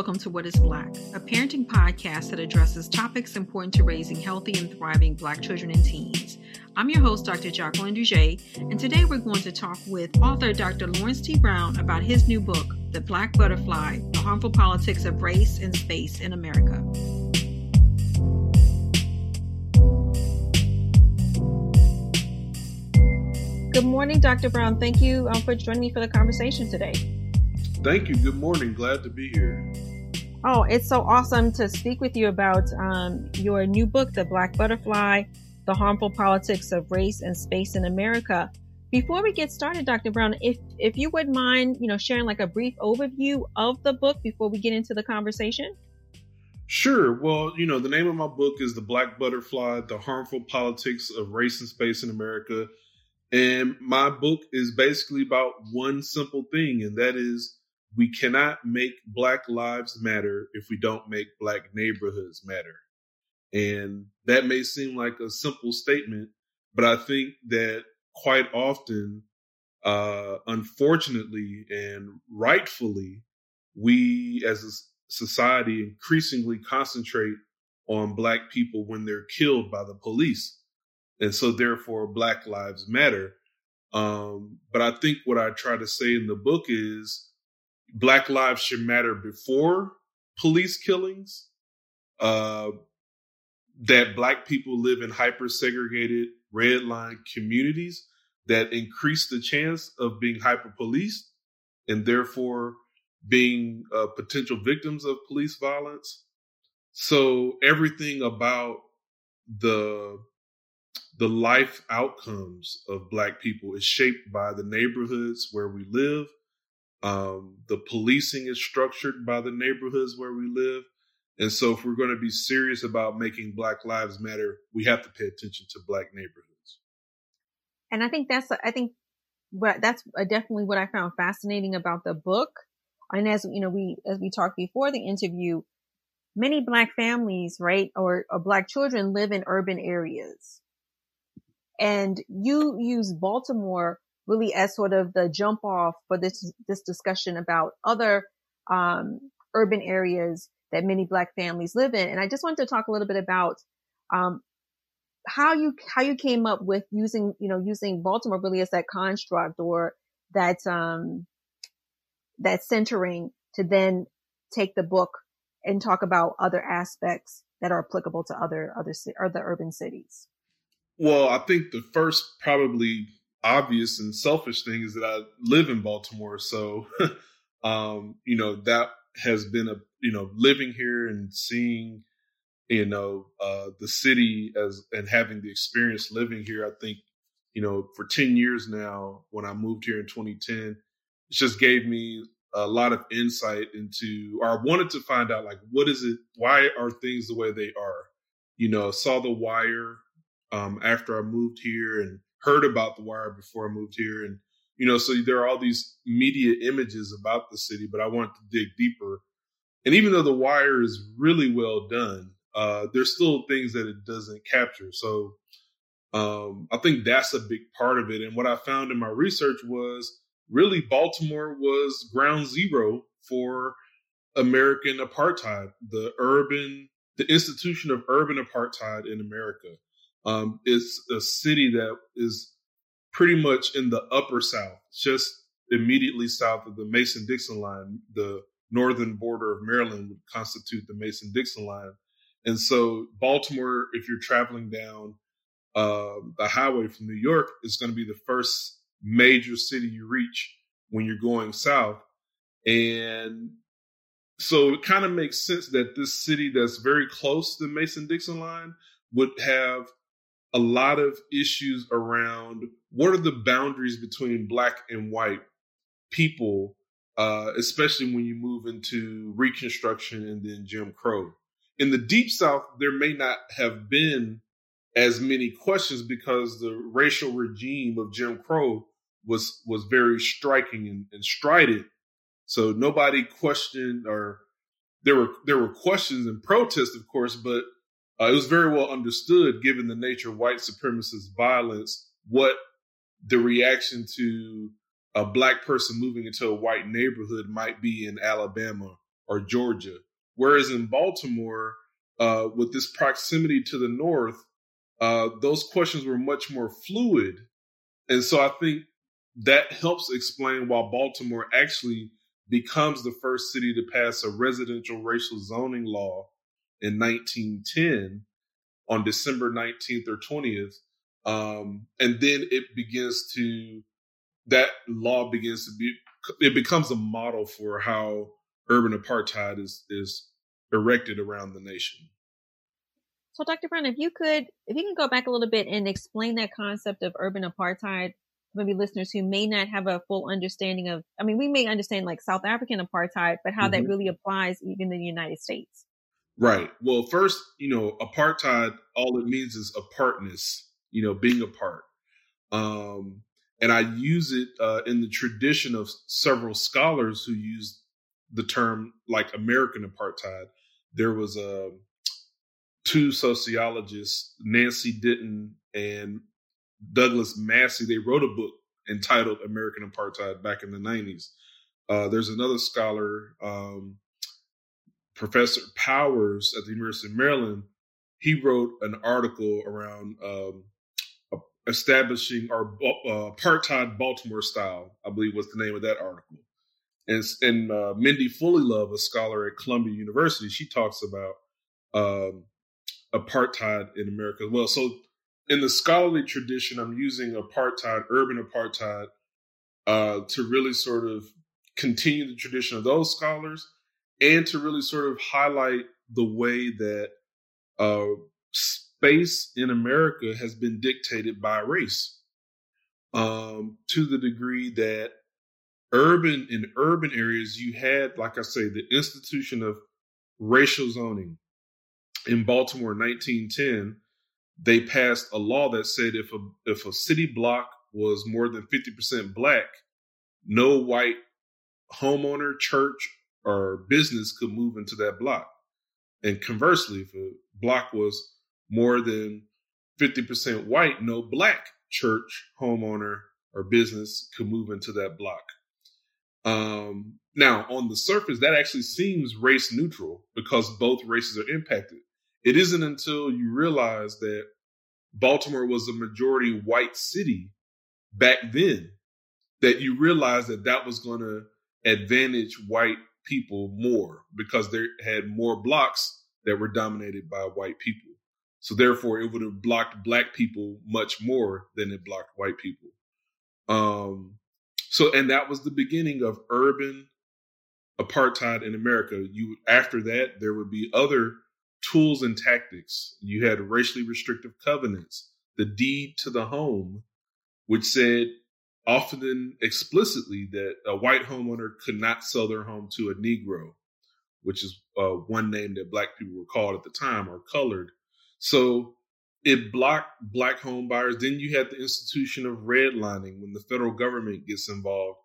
and welcome to What is Black, a parenting podcast that addresses topics important to raising healthy and thriving Black children and teens. I'm your host, Dr. Jacqueline Dougé, and today we're going to talk with author Dr. Lawrence T. Brown about his new book, The Black Butterfly The Harmful Politics of Race and Space in America. Good morning, Dr. Brown. Thank you um, for joining me for the conversation today. Thank you. Good morning. Glad to be here. Oh, it's so awesome to speak with you about um, your new book, The Black Butterfly The Harmful Politics of Race and Space in America. Before we get started, Dr. Brown, if, if you would mind, you know, sharing like a brief overview of the book before we get into the conversation. Sure. Well, you know, the name of my book is The Black Butterfly The Harmful Politics of Race and Space in America. And my book is basically about one simple thing, and that is we cannot make Black lives matter if we don't make Black neighborhoods matter. And that may seem like a simple statement, but I think that quite often, uh, unfortunately and rightfully, we as a society increasingly concentrate on Black people when they're killed by the police. And so, therefore, Black lives matter. Um, but I think what I try to say in the book is Black lives should matter before police killings. Uh, that Black people live in hyper segregated red line communities that increase the chance of being hyper policed and therefore being uh, potential victims of police violence. So everything about the the life outcomes of black people is shaped by the neighborhoods where we live um, the policing is structured by the neighborhoods where we live. And so, if we're going to be serious about making Black Lives Matter, we have to pay attention to Black neighborhoods. And I think that's, I think what that's definitely what I found fascinating about the book. And as you know, we, as we talked before the interview, many Black families, right, or, or Black children live in urban areas. And you use Baltimore really as sort of the jump off for this this discussion about other um, urban areas that many Black families live in. And I just wanted to talk a little bit about um, how you how you came up with using you know using Baltimore really as that construct or that um, that centering to then take the book and talk about other aspects that are applicable to other other other urban cities. Well, I think the first probably obvious and selfish thing is that I live in Baltimore. So, um, you know, that has been a, you know, living here and seeing, you know, uh, the city as, and having the experience living here, I think, you know, for 10 years now, when I moved here in 2010, it just gave me a lot of insight into, or I wanted to find out, like, what is it? Why are things the way they are? You know, saw The Wire um, after I moved here and heard about The Wire before I moved here. And, you know, so there are all these media images about the city, but I wanted to dig deeper. And even though The Wire is really well done, uh, there's still things that it doesn't capture. So um, I think that's a big part of it. And what I found in my research was really Baltimore was ground zero for American apartheid, the urban, the institution of urban apartheid in America. Um, it's a city that is pretty much in the upper South, just immediately south of the Mason Dixon line. The northern border of Maryland would constitute the Mason Dixon line. And so, Baltimore, if you're traveling down uh, the highway from New York, is going to be the first major city you reach when you're going south. And so it kind of makes sense that this city that's very close to the Mason Dixon line would have a lot of issues around what are the boundaries between black and white people, uh, especially when you move into Reconstruction and then Jim Crow. In the Deep South, there may not have been as many questions because the racial regime of Jim Crow was was very striking and, and strident. So nobody questioned, or there were there were questions and protests, of course, but uh, it was very well understood, given the nature of white supremacist violence, what the reaction to a black person moving into a white neighborhood might be in Alabama or Georgia. Whereas in Baltimore, uh, with this proximity to the north, uh, those questions were much more fluid. And so I think that helps explain why Baltimore actually becomes the first city to pass a residential racial zoning law in 1910 on December 19th or 20th. Um, and then it begins to, that law begins to be, it becomes a model for how urban apartheid is, is erected around the nation. So, Dr. Brown, if you could, if you can go back a little bit and explain that concept of urban apartheid, maybe listeners who may not have a full understanding of, I mean, we may understand like South African apartheid, but how mm-hmm. that really applies even in the United States. Right. Well, first, you know, apartheid, all it means is apartness, you know, being apart. Um, and I use it uh, in the tradition of several scholars who use the term like American apartheid. There was a um, two sociologists, Nancy Denton and Douglas Massey. They wrote a book entitled American Apartheid back in the 90s. Uh, there's another scholar, um, Professor Powers at the University of Maryland. He wrote an article around um, establishing our uh, apartheid Baltimore style, I believe was the name of that article. And, and uh, Mindy Fullilove, a scholar at Columbia University, she talks about um, apartheid in America as well. So in the scholarly tradition, I'm using apartheid, urban apartheid, uh, to really sort of continue the tradition of those scholars and to really sort of highlight the way that uh, space in America has been dictated by race um, to the degree that urban in urban areas you had like i say the institution of racial zoning. In Baltimore in 1910, they passed a law that said if a if a city block was more than 50% black, no white homeowner, church, or business could move into that block. And conversely, if a block was more than 50% white, no black church, homeowner, or business could move into that block. Um, now, on the surface, that actually seems race neutral because both races are impacted. It isn't until you realize that Baltimore was a majority white city back then that you realize that that was going to advantage white people more because they had more blocks that were dominated by white people. So therefore, it would have blocked black people much more than it blocked white people. Um, so, and that was the beginning of urban apartheid in America. You after that, there would be other tools and tactics. You had racially restrictive covenants, the deed to the home, which said often explicitly that a white homeowner could not sell their home to a Negro, which is uh, one name that black people were called at the time or colored. So it blocked black home buyers. Then you had the institution of redlining when the federal government gets involved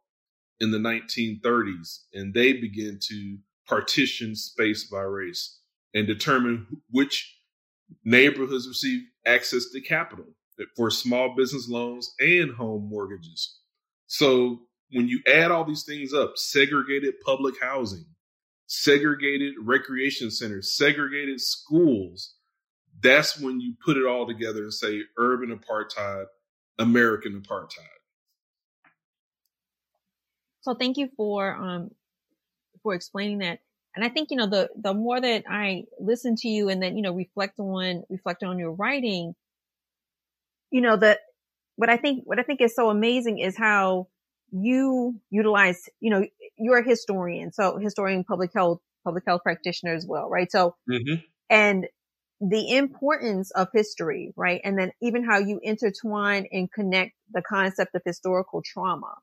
in the 1930s and they begin to partition space by race and determine which neighborhoods receive access to capital for small business loans and home mortgages. So when you add all these things up, segregated public housing, segregated recreation centers, segregated schools, that's when you put it all together and say urban apartheid, American apartheid. So thank you for um for explaining that. And I think, you know, the, the more that I listen to you and then, you know, reflect on, reflect on your writing, you know, that what I think, what I think is so amazing is how you utilize, you know, you're a historian. So historian, public health, public health practitioner as well, right? So, mm-hmm. and the importance of history, right? And then even how you intertwine and connect the concept of historical trauma,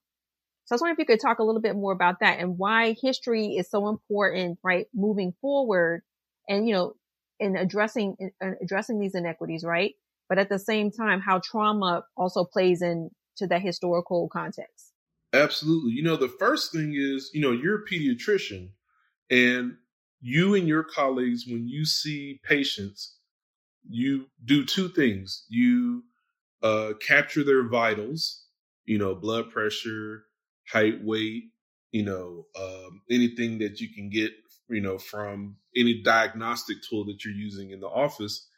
so I was wondering if you could talk a little bit more about that and why history is so important, right? Moving forward and, you know, in addressing, in addressing these inequities, right? But at the same time, how trauma also plays into that historical context. Absolutely. You know, the first thing is, you know, you're a pediatrician and you and your colleagues, when you see patients, you do two things. You uh, capture their vitals, you know, blood pressure, height, weight, you know, um, anything that you can get you know, from any diagnostic tool that you're using in the office.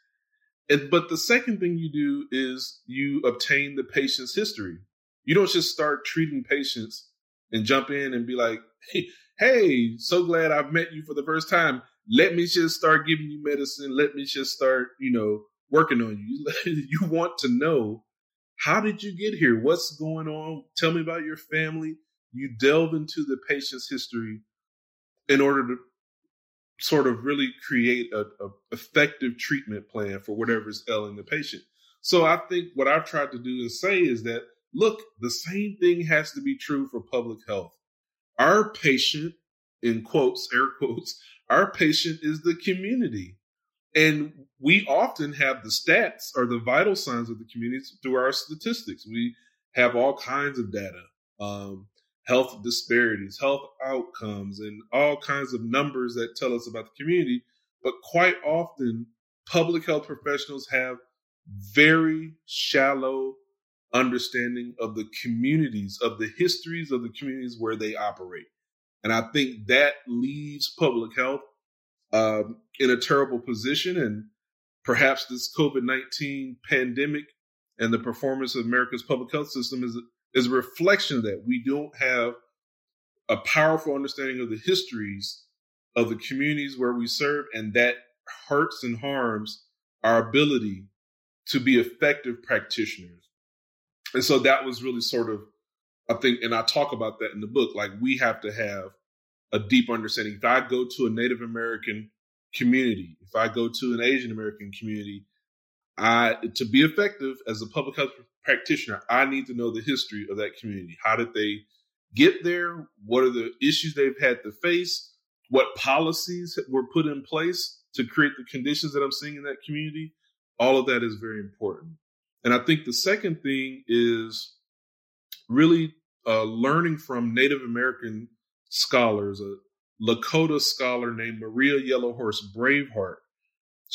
And, but the second thing you do is you obtain the patient's history. You don't just start treating patients and jump in and be like, hey, hey, so glad I've met you for the first time. Let me just start giving you medicine. Let me just start, you know, working on you. you want to know how did you get here? What's going on? Tell me about your family. You delve into the patient's history in order to sort of really create a, a effective treatment plan for whatever is ailing the patient. So I think what I've tried to do and say is that look, the same thing has to be true for public health. Our patient, in quotes, air quotes, our patient is the community. And we often have the stats or the vital signs of the communities through our statistics. We have all kinds of data, um, health disparities, health outcomes, and all kinds of numbers that tell us about the community. But quite often, public health professionals have very shallow understanding of the communities, of the histories of the communities where they operate. And I think that leaves public health um, in a terrible position. And perhaps this COVID 19 pandemic and the performance of America's public health system is, is a reflection that. We don't have a powerful understanding of the histories of the communities where we serve, and that hurts and harms our ability to be effective practitioners. And so that was really sort of, I think, and I talk about that in the book. Like we have to have a deep understanding. If I go to a Native American community, if I go to an Asian American community, I to be effective as a public health practitioner, I need to know the history of that community. How did they get there? What are the issues they've had to face? What policies were put in place to create the conditions that I'm seeing in that community? All of that is very important. And I think the second thing is really uh, learning from Native American scholars, a Lakota scholar named Maria Yellowhorse Braveheart.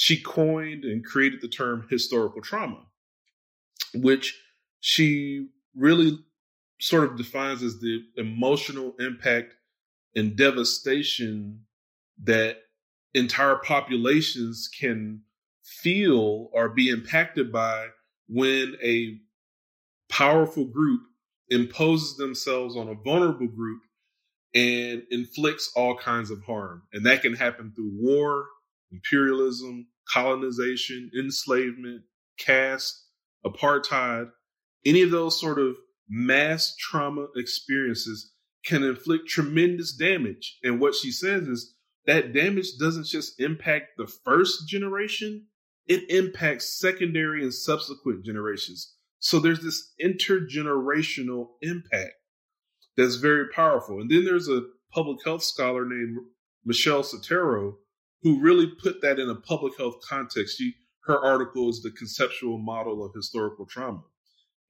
She coined and created the term historical trauma, which she really sort of defines as the emotional impact and devastation that entire populations can feel or be impacted by when a powerful group imposes themselves on a vulnerable group and inflicts all kinds of harm. And that can happen through war, imperialism, colonization, enslavement, caste, apartheid. Any of those sort of mass trauma experiences can inflict tremendous damage. And what she says is that damage doesn't just impact the first generation, it impacts secondary and subsequent generations. So there's this intergenerational impact that's very powerful. And then there's a public health scholar named Michelle Sotero who really put that in a public health context. She, her article is the conceptual model of historical trauma.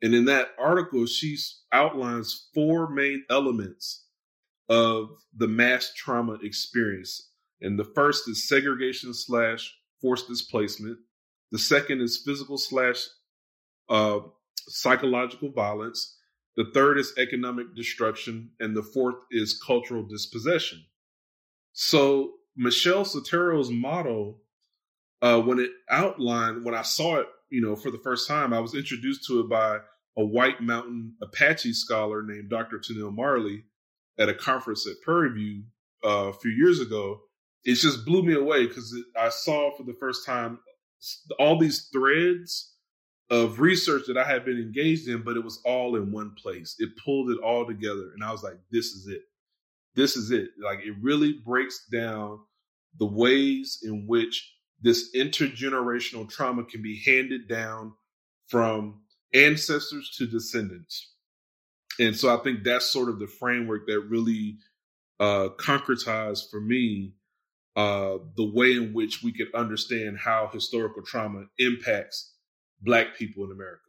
And in that article, she outlines four main elements of the mass trauma experience. And the first is segregation slash forced displacement. The second is physical slash uh, psychological violence. The third is economic destruction. And the fourth is cultural dispossession. So Michelle Sotero's model, uh, when it outlined, when I saw it, you know, for the first time, I was introduced to it by a White Mountain Apache scholar named Dr. Tennille Marley at a conference at Prairie View uh, a few years ago. It just blew me away because I saw for the first time all these threads of research that I had been engaged in, but it was all in one place. It pulled it all together. And I was like, this is it. This is it. Like it really breaks down the ways in which this intergenerational trauma can be handed down from ancestors to descendants. And so I think that's sort of the framework that really uh, concretized for me uh, the way in which we could understand how historical trauma impacts Black people in America.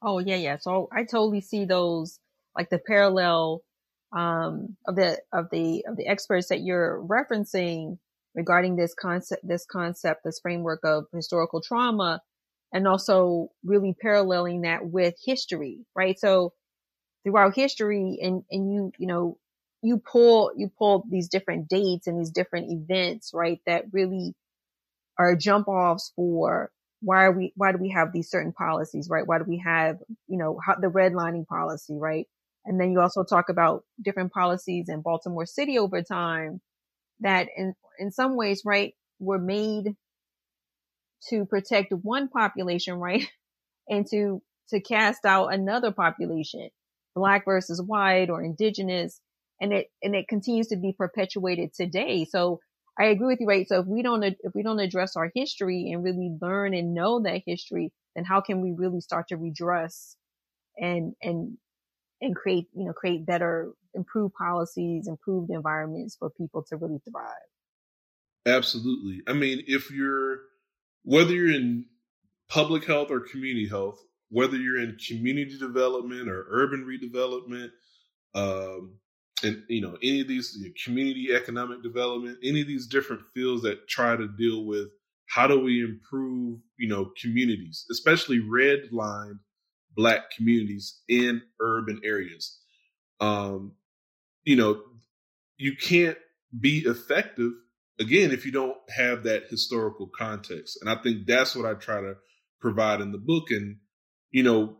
Oh yeah, yeah. So I totally see those like the parallel um, of the of the of the experts that you're referencing regarding this concept, this concept, this framework of historical trauma, and also really paralleling that with history, right? So throughout history, and and you you know you pull you pull these different dates and these different events, right? That really are jump offs for why are we why do we have these certain policies, right? Why do we have you know how, the redlining policy, right? And then you also talk about different policies in Baltimore City over time that in in some ways, right, were made to protect one population, right? And to to cast out another population, black versus white or indigenous and it and it continues to be perpetuated today. So I agree with you, right? So if we don't if we don't address our history and really learn and know that history, then how can we really start to redress and and and create you know create better, improved policies, improved environments for people to really thrive? Absolutely. I mean, if you're whether you're in public health or community health, whether you're in community development or urban redevelopment, um, and you know any of these you know, community economic development any of these different fields that try to deal with how do we improve you know communities especially red lined black communities in urban areas. Um you know you can't be effective again if you don't have that historical context. And i think that's what i try to provide in the book. And you know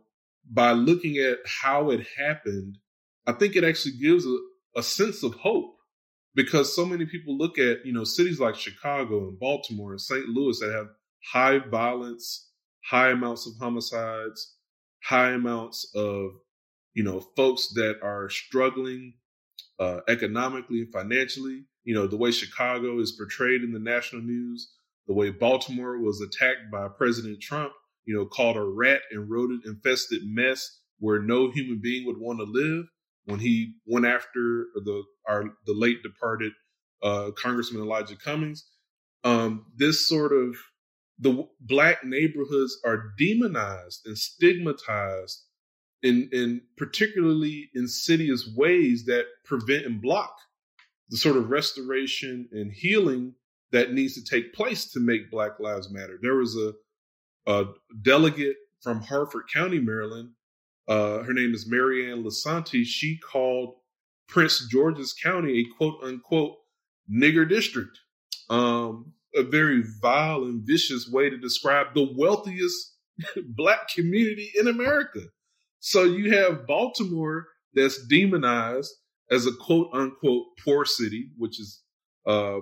by looking at how it happened I think it actually gives a, a sense of hope. Because so many people look at, you know, cities like Chicago and Baltimore and St. Louis that have high violence, high amounts of homicides, high amounts of, you know, folks that are struggling uh, economically and financially. You know, the way Chicago is portrayed in the national news, the way Baltimore was attacked by President Trump, you know, called a rat and rodent infested mess where no human being would want to live when he went after the our the late departed uh, Congressman Elijah Cummings. Um, this sort of the black neighborhoods are demonized and stigmatized in in particularly insidious ways that prevent and block the sort of restoration and healing that needs to take place to make Black Lives Matter. There was a, a delegate from Harford County, Maryland, uh, her name is Mary Ann Lisanti. She called Prince George's County a quote unquote nigger district. Um, a very vile and vicious way to describe the wealthiest black community in America. So you have Baltimore that's demonized as a quote unquote poor city, which is uh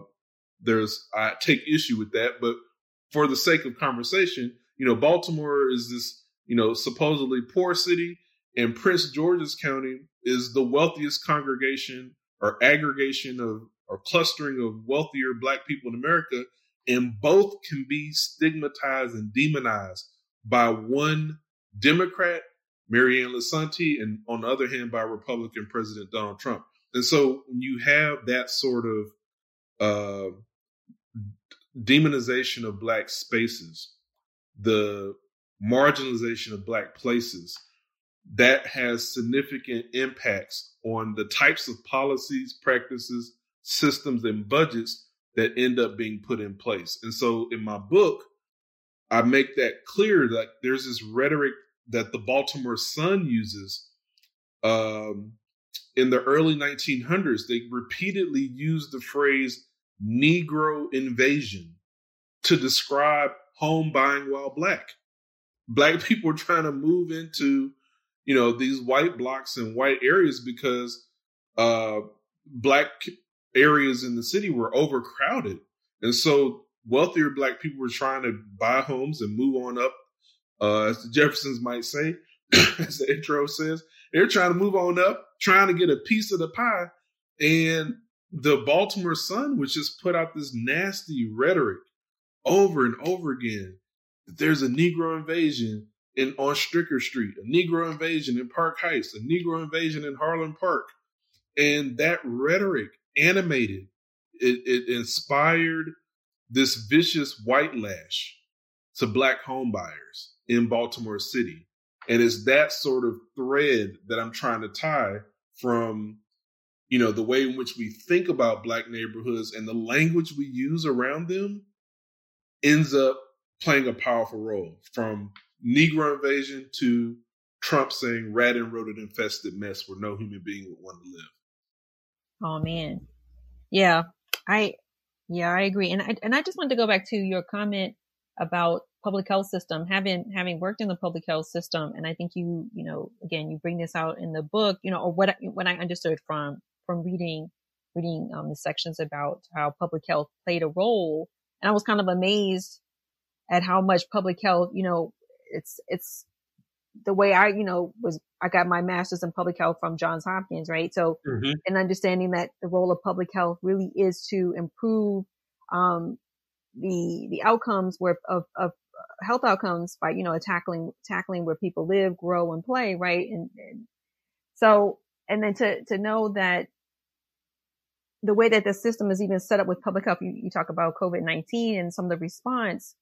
there's I take issue with that, but for the sake of conversation, you know, Baltimore is this you know, supposedly poor city, and Prince George's County is the wealthiest congregation or aggregation of or clustering of wealthier black people in America, and both can be stigmatized and demonized by one Democrat, Mary Ann Lisanti, and on the other hand by Republican President Donald Trump. And so when you have that sort of uh, demonization of black spaces, the marginalization of Black places, that has significant impacts on the types of policies, practices, systems, and budgets that end up being put in place. And so in my book, I make that clear that there's this rhetoric that the Baltimore Sun uses. Um, in the early 1900s, they repeatedly used the phrase Negro invasion to describe home buying while black black people were trying to move into, you know, these white blocks and white areas because uh, black areas in the city were overcrowded. And so wealthier black people were trying to buy homes and move on up, uh, as the Jeffersons might say, as the intro says. They're trying to move on up, trying to get a piece of the pie. And the Baltimore Sun, which just put out this nasty rhetoric over and over again that there's a Negro invasion in on Stricker Street, a Negro invasion in Park Heights, a Negro invasion in Harlem Park. And that rhetoric animated, it, it inspired this vicious white lash to black homebuyers in Baltimore City. And it's that sort of thread that I'm trying to tie from, you know, the way in which we think about black neighborhoods and the language we use around them ends up playing a powerful role from Negro invasion to Trump saying rat and rodent infested mess where no human being would want to live. Oh man. Yeah. I yeah, I agree. And I and I just wanted to go back to your comment about public health system having having worked in the public health system and I think you you know again you bring this out in the book, you know, or what what I understood from from reading reading um, the sections about how public health played a role and I was kind of amazed at how much public health, you know, it's it's the way I, you know, was I got my master's in public health from Johns Hopkins, right? So, mm-hmm. and understanding that the role of public health really is to improve um, the the outcomes where of, of health outcomes by you know tackling tackling where people live, grow, and play, right? And, and so, and then to to know that the way that the system is even set up with public health, you, you talk about COVID nineteen and some of the response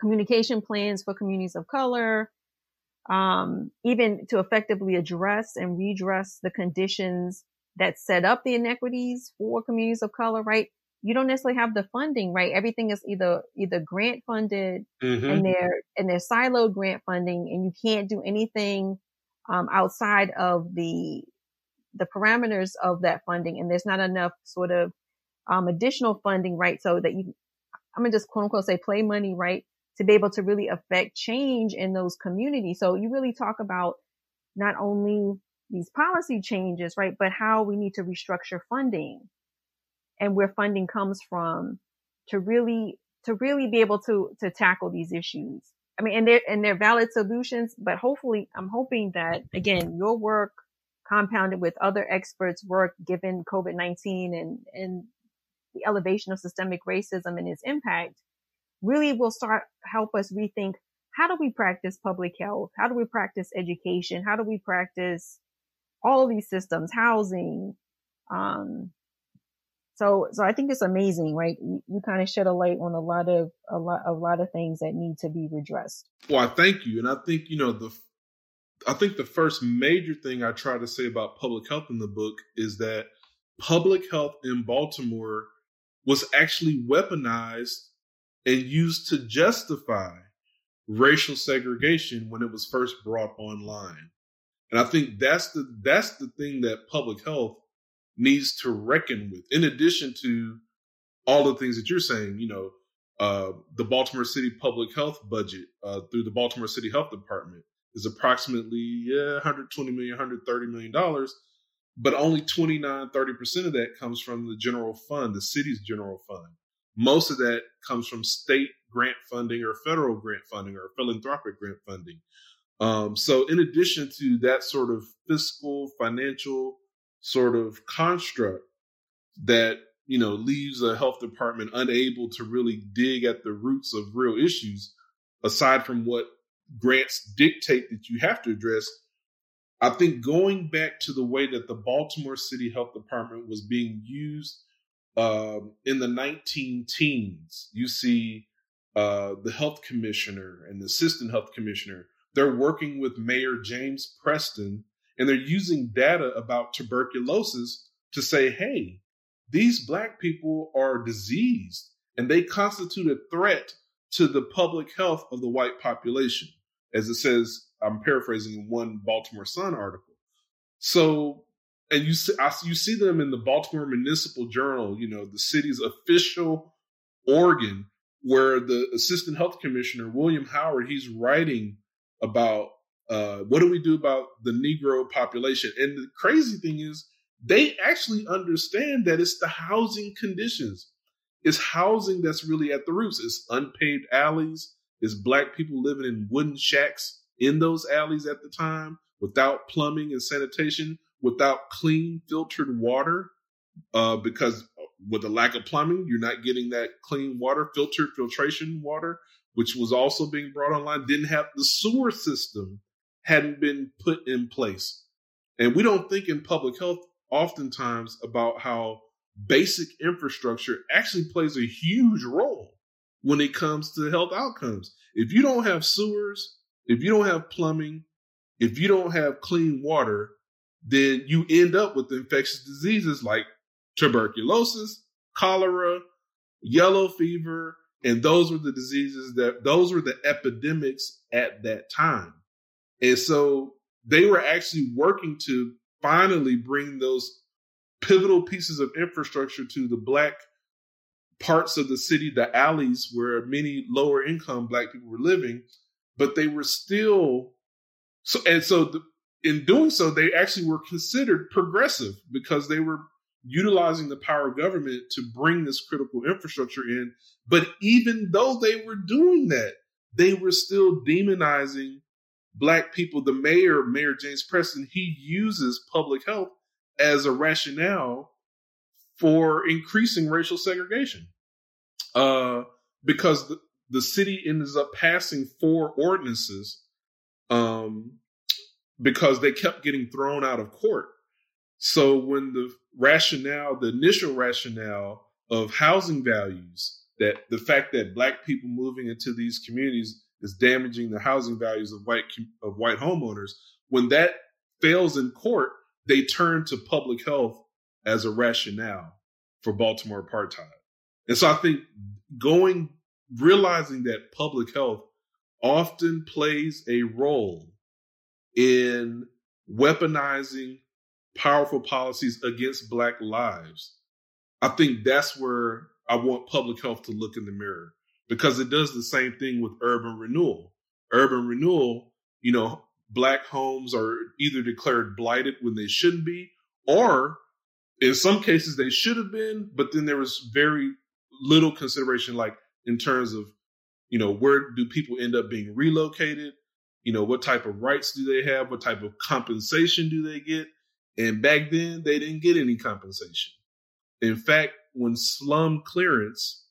communication plans for communities of color, um, even to effectively address and redress the conditions that set up the inequities for communities of color, right? You don't necessarily have the funding, right? Everything is either either grant funded mm-hmm. and they're and they're siloed grant funding, and you can't do anything um, outside of the the parameters of that funding, and there's not enough sort of um, additional funding, right? So that you, I'm gonna just quote unquote say play money, right? To be able to really affect change in those communities. So you really talk about not only these policy changes, right, but how we need to restructure funding and where funding comes from to really to really be able to to tackle these issues. I mean, and they're and they're valid solutions, but hopefully, I'm hoping that again, your work compounded with other experts' work, given COVID nineteen and and the elevation of systemic racism and its impact, really will start help us rethink how do we practice public health? How do we practice education? How do we practice all these systems, housing? Um, so, so I think it's amazing, right? You, you kind of shed a light on a lot of, a lot, a lot of things that need to be redressed. Well, I thank you. And I think, you know, the, I think the first major thing I try to say about public health in the book is that public health in Baltimore was actually weaponized and used to justify racial segregation when it was first brought online. And I think that's the that's the thing that public health needs to reckon with. In addition to all the things that you're saying, you know, uh, the Baltimore City public health budget uh, through the Baltimore City Health Department is approximately yeah, 120 million, 130 million dollars, but only 29, 30 percent of that comes from the general fund, the city's general fund. Most of that comes from state grant funding or federal grant funding or philanthropic grant funding. Um, so, in addition to that sort of fiscal, financial sort of construct that you know leaves a health department unable to really dig at the roots of real issues, aside from what grants dictate that you have to address, I think going back to the way that the Baltimore City Health Department was being used um, in the 19 teens, you see uh, the health commissioner and the assistant health commissioner. They're working with Mayor James Preston and they're using data about tuberculosis to say, hey, these black people are diseased and they constitute a threat to the public health of the white population, as it says, I'm paraphrasing one Baltimore Sun article. So and you see, I, you see them in the Baltimore Municipal Journal, you know, the city's official organ, where the assistant health commissioner William Howard he's writing about uh, what do we do about the Negro population. And the crazy thing is, they actually understand that it's the housing conditions. It's housing that's really at the roots. It's unpaved alleys. It's black people living in wooden shacks in those alleys at the time without plumbing and sanitation without clean filtered water uh, because with the lack of plumbing, you're not getting that clean water, filtered filtration water, which was also being brought online. Didn't have the sewer system hadn't been put in place. And we don't think in public health oftentimes about how basic infrastructure actually plays a huge role when it comes to health outcomes. If you don't have sewers, if you don't have plumbing, if you don't have clean water, then you end up with infectious diseases like tuberculosis, cholera, yellow fever, and those were the diseases that those were the epidemics at that time. And so they were actually working to finally bring those pivotal pieces of infrastructure to the black parts of the city, the alleys where many lower income black people were living, but they were still so and so the, in doing so they actually were considered progressive because they were utilizing the power of government to bring this critical infrastructure in but even though they were doing that they were still demonizing black people the mayor mayor james preston he uses public health as a rationale for increasing racial segregation. Uh, because the, the city ends up passing four ordinances um, because they kept getting thrown out of court. So when the rationale, the initial rationale of housing values, that the fact that black people moving into these communities is damaging the housing values of white of white homeowners, when that fails in court, they turn to public health as a rationale for Baltimore apartheid. And so I think going, realizing that public health often plays a role in weaponizing powerful policies against Black lives. I think that's where I want public health to look in the mirror because it does the same thing with urban renewal. Urban renewal, you know, black homes are either declared blighted when they shouldn't be, or in some cases they should have been, but then there was very little consideration, like in terms of, you know, where do people end up being relocated? You know, what type of rights do they have? What type of compensation do they get? And back then, they didn't get any compensation. In fact, when slum clearance,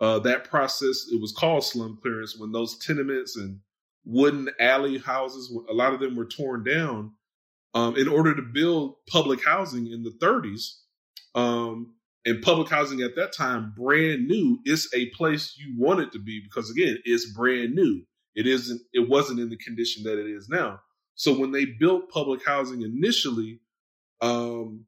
uh, that process, it was called slum clearance, when those tenements and wooden alley houses. A lot of them were torn down um, in order to build public housing in the 30s. Um, and public housing at that time, brand new, is a place you want it to be because again, it's brand new. It isn't. It wasn't in the condition that it is now. So when they built public housing initially, um,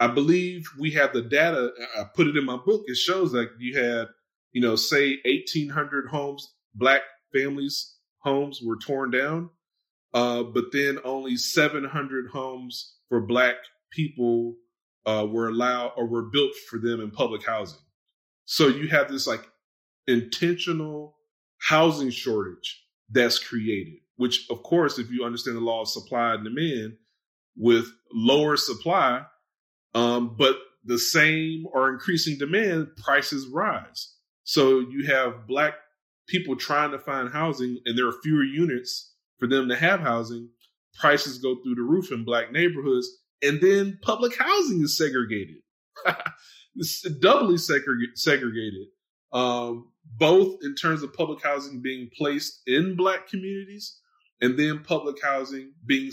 I believe we have the data. I put it in my book. It shows that you had, you know, say 1,800 homes, black families homes were torn down, uh, but then only 700 homes for Black people uh, were allowed or were built for them in public housing. So you have this like intentional housing shortage that's created, which, of course, if you understand the law of supply and demand, with lower supply, um, but the same or increasing demand, prices rise. So you have Black people trying to find housing and there are fewer units for them to have housing, prices go through the roof in black neighborhoods, and then public housing is segregated. doubly segregated, um, both in terms of public housing being placed in black communities and then public housing being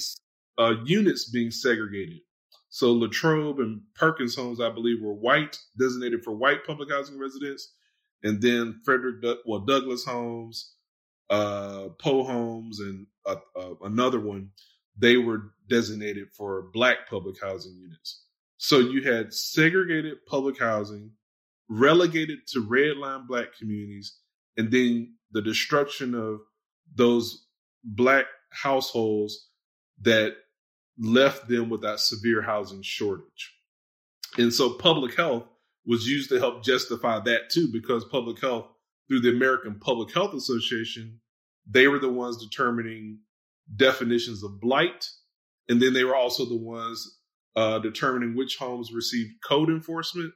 uh, units being segregated. So Latrobe and Perkins homes, I believe, were white, designated for white public housing residents, and then Frederick, well, Douglas Homes, uh, Poe Homes, and uh, uh, another one, they were designated for black public housing units. So you had segregated public housing, relegated to red line black communities, and then the destruction of those black households that left them with that severe housing shortage. And so public health was used to help justify that too, because public health, through the American Public Health Association, they were the ones determining definitions of blight. And then they were also the ones uh, determining which homes received code enforcement.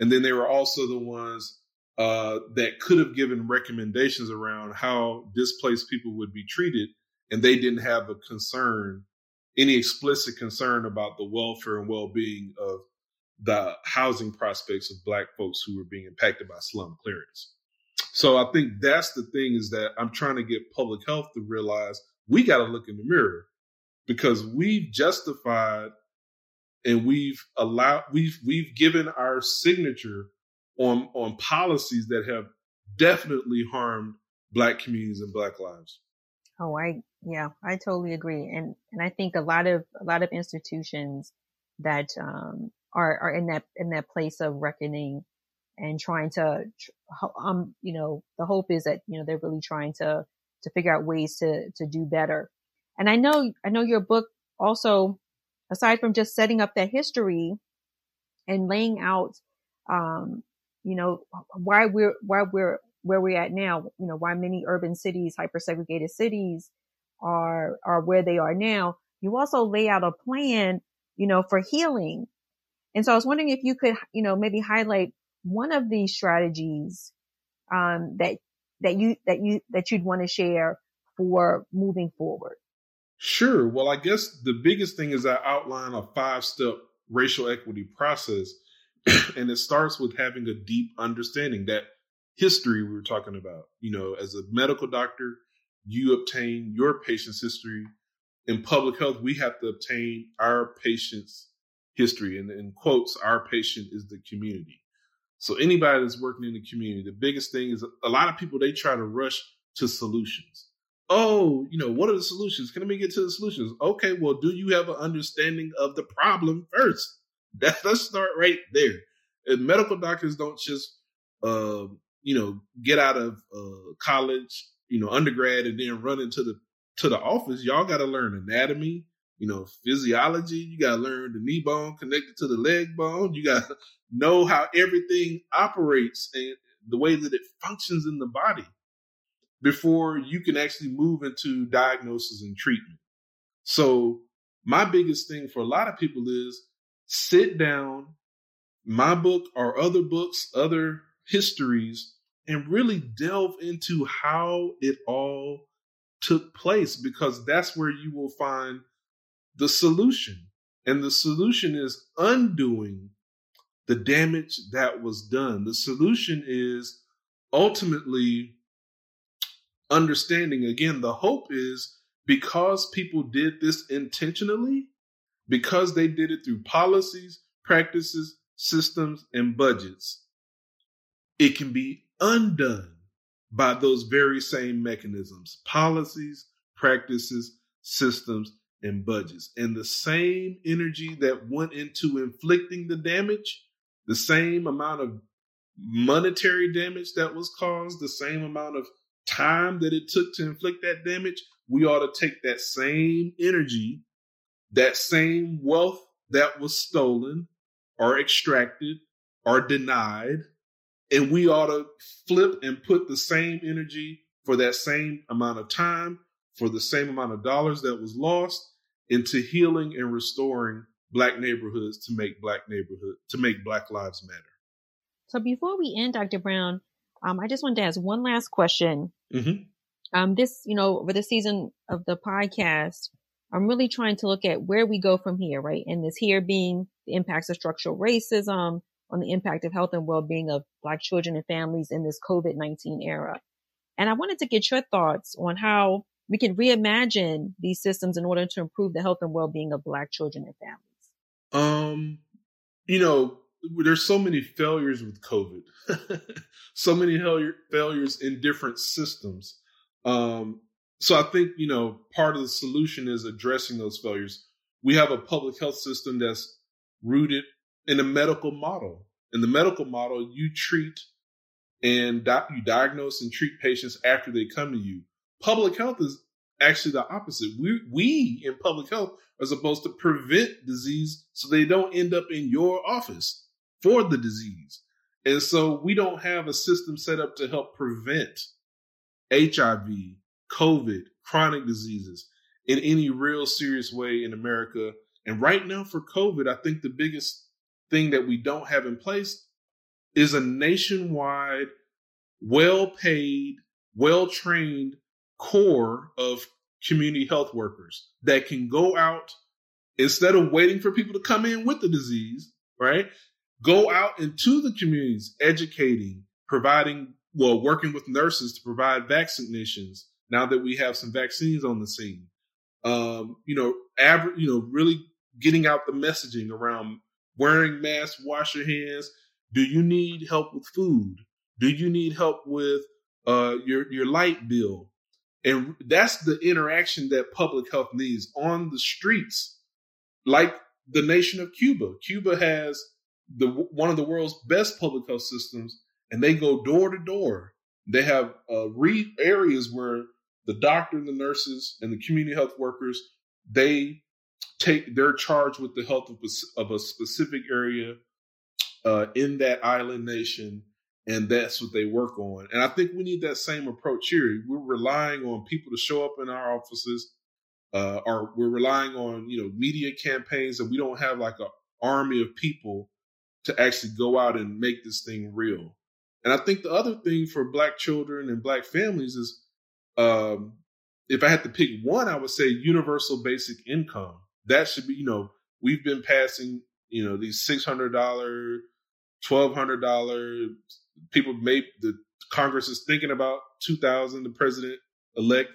And then they were also the ones uh, that could have given recommendations around how displaced people would be treated. And they didn't have a concern, any explicit concern about the welfare and well being of the housing prospects of black folks who were being impacted by slum clearance. So I think that's the thing is that I'm trying to get public health to realize we got to look in the mirror because we've justified and we've allowed we've we've given our signature on on policies that have definitely harmed black communities and black lives. Oh, I yeah, I totally agree, and and I think a lot of a lot of institutions that um, are are in that in that place of reckoning and trying to um you know the hope is that you know they're really trying to to figure out ways to to do better and i know i know your book also aside from just setting up that history and laying out, um, you know, why we're, why we're, where we're at now, you know, why many urban cities, hyper segregated cities are, are where they are now. You also lay out a plan, you know, for healing. And so I was wondering if you could, you know, maybe highlight one of these strategies, um, that, that you, that you, that you'd want to share for moving forward. Sure. Well, I guess the biggest thing is I outline a five step racial equity process. and it starts with having a deep understanding that history we were talking about. You know, as a medical doctor, you obtain your patient's history. In public health, we have to obtain our patient's history. And in quotes, our patient is the community. So anybody that's working in the community, the biggest thing is a lot of people, they try to rush to solutions oh, you know, what are the solutions? Can we get to the solutions? Okay, well, do you have an understanding of the problem first? That, let's start right there. And medical doctors don't just, uh, you know, get out of uh, college, you know, undergrad, and then run into the to the office. Y'all got to learn anatomy, you know, physiology. You got to learn the knee bone connected to the leg bone. You got to know how everything operates and the way that it functions in the body before you can actually move into diagnosis and treatment. So my biggest thing for a lot of people is sit down, my book or other books, other histories, and really delve into how it all took place because that's where you will find the solution. And the solution is undoing the damage that was done. The solution is ultimately understanding again, the hope is because people did this intentionally, because they did it through policies, practices, systems, and budgets, it can be undone by those very same mechanisms policies, practices, systems, and budgets. And the same energy that went into inflicting the damage, the same amount of monetary damage that was caused, the same amount of time that it took to inflict that damage, we ought to take that same energy, that same wealth that was stolen or extracted or denied, and we ought to flip and put the same energy for that same amount of time, for the same amount of dollars that was lost into healing and restoring black neighborhoods to make black neighborhood to make black lives matter. So before we end, Dr. Brown, um, I just wanted to ask one last question. Mm-hmm. Um, this, you know, over the season of the podcast, I'm really trying to look at where we go from here, right? And this here being the impacts of structural racism on the impact of health and well-being of black children and families in this COVID-19 era. And I wanted to get your thoughts on how we can reimagine these systems in order to improve the health and well-being of black children and families. Um, you know, there's so many failures with COVID, so many failures in different systems. Um, so I think you know part of the solution is addressing those failures. We have a public health system that's rooted in a medical model. In the medical model, you treat and di- you diagnose and treat patients after they come to you. Public health is actually the opposite. We we in public health are supposed to prevent disease so they don't end up in your office for the disease. And so we don't have a system set up to help prevent HIV, COVID, chronic diseases in any real serious way in America. And right now for COVID, I think the biggest thing that we don't have in place is a nationwide, well paid, well trained corps of community health workers that can go out instead of waiting for people to come in with the disease, right? Go out into the communities, educating, providing, well, working with nurses to provide vaccinations now that we have some vaccines on the scene. Um, you know, average, you know, really getting out the messaging around wearing masks, wash your hands. Do you need help with food? Do you need help with uh, your your light bill? And that's the interaction that public health needs on the streets, like the nation of Cuba. Cuba has the one of the world's best public health systems, and they go door to door. They have uh, re- areas where the doctor and the nurses and the community health workers they take they're charged with the health of, of a specific area uh, in that island nation, and that's what they work on. And I think we need that same approach here. We're relying on people to show up in our offices, uh, or we're relying on you know media campaigns, and we don't have like an army of people to actually go out and make this thing real. And I think the other thing for Black children and Black families is, um, if I had to pick one, I would say universal basic income. That should be, you know, we've been passing, you know, these six hundred dollar, twelve hundred dollar. People may, the Congress is thinking about two thousand. The president elect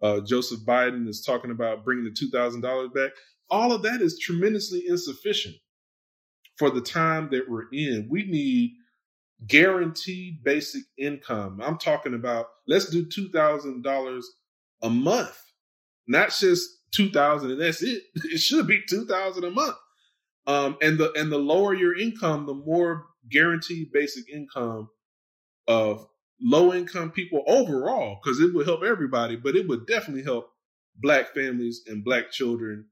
uh, Joseph Biden is talking about bringing the two thousand dollars back. All of that is tremendously insufficient for the time that we're in. We need guaranteed basic income. I'm talking about let's do two thousand dollars a month, not just two thousand and that's it. It should be two thousand a month. Um, and the and the lower your income, the more guaranteed basic income of low income people overall, because it would help everybody, but it would definitely help black families and black children.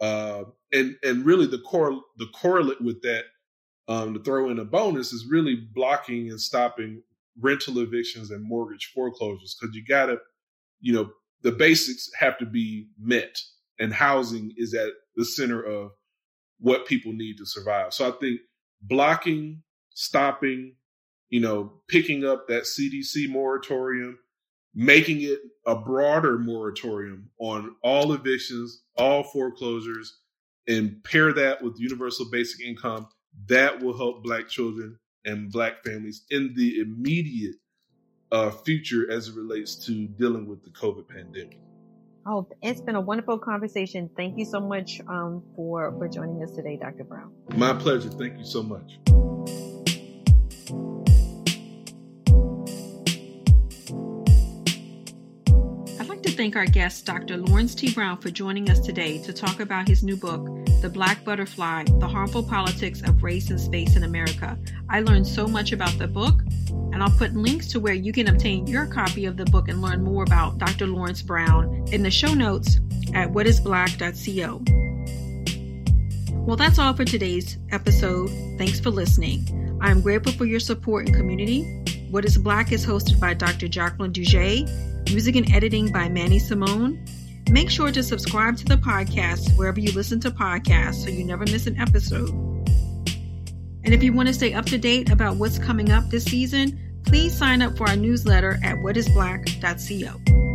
Uh, and and really the core the correlate with that um, to throw in a bonus is really blocking and stopping rental evictions and mortgage foreclosures because you got to, you know, the basics have to be met and housing is at the center of what people need to survive. So I think blocking, stopping, you know, picking up that CDC moratorium, making it a broader moratorium on all evictions, all foreclosures, and pair that with universal basic income that will help black children and black families in the immediate uh, future as it relates to dealing with the COVID pandemic. Oh, it's been a wonderful conversation. Thank you so much um, for for joining us today, Dr. Brown. My pleasure. Thank you so much. Thank our guest, Dr. Lawrence T. Brown, for joining us today to talk about his new book, The Black Butterfly The Harmful Politics of Race and Space in America. I learned so much about the book, and I'll put links to where you can obtain your copy of the book and learn more about Dr. Lawrence Brown in the show notes at whatisblack.co. Well, that's all for today's episode. Thanks for listening. I'm grateful for your support and community. What is Black is hosted by Dr. Jacqueline Dougé Music and editing by Manni Simon. Make sure to subscribe to the podcast wherever you listen to podcasts so you never miss an episode. And if you want to stay up to date about what's coming up this season, please sign up for our newsletter at whatisblack.co.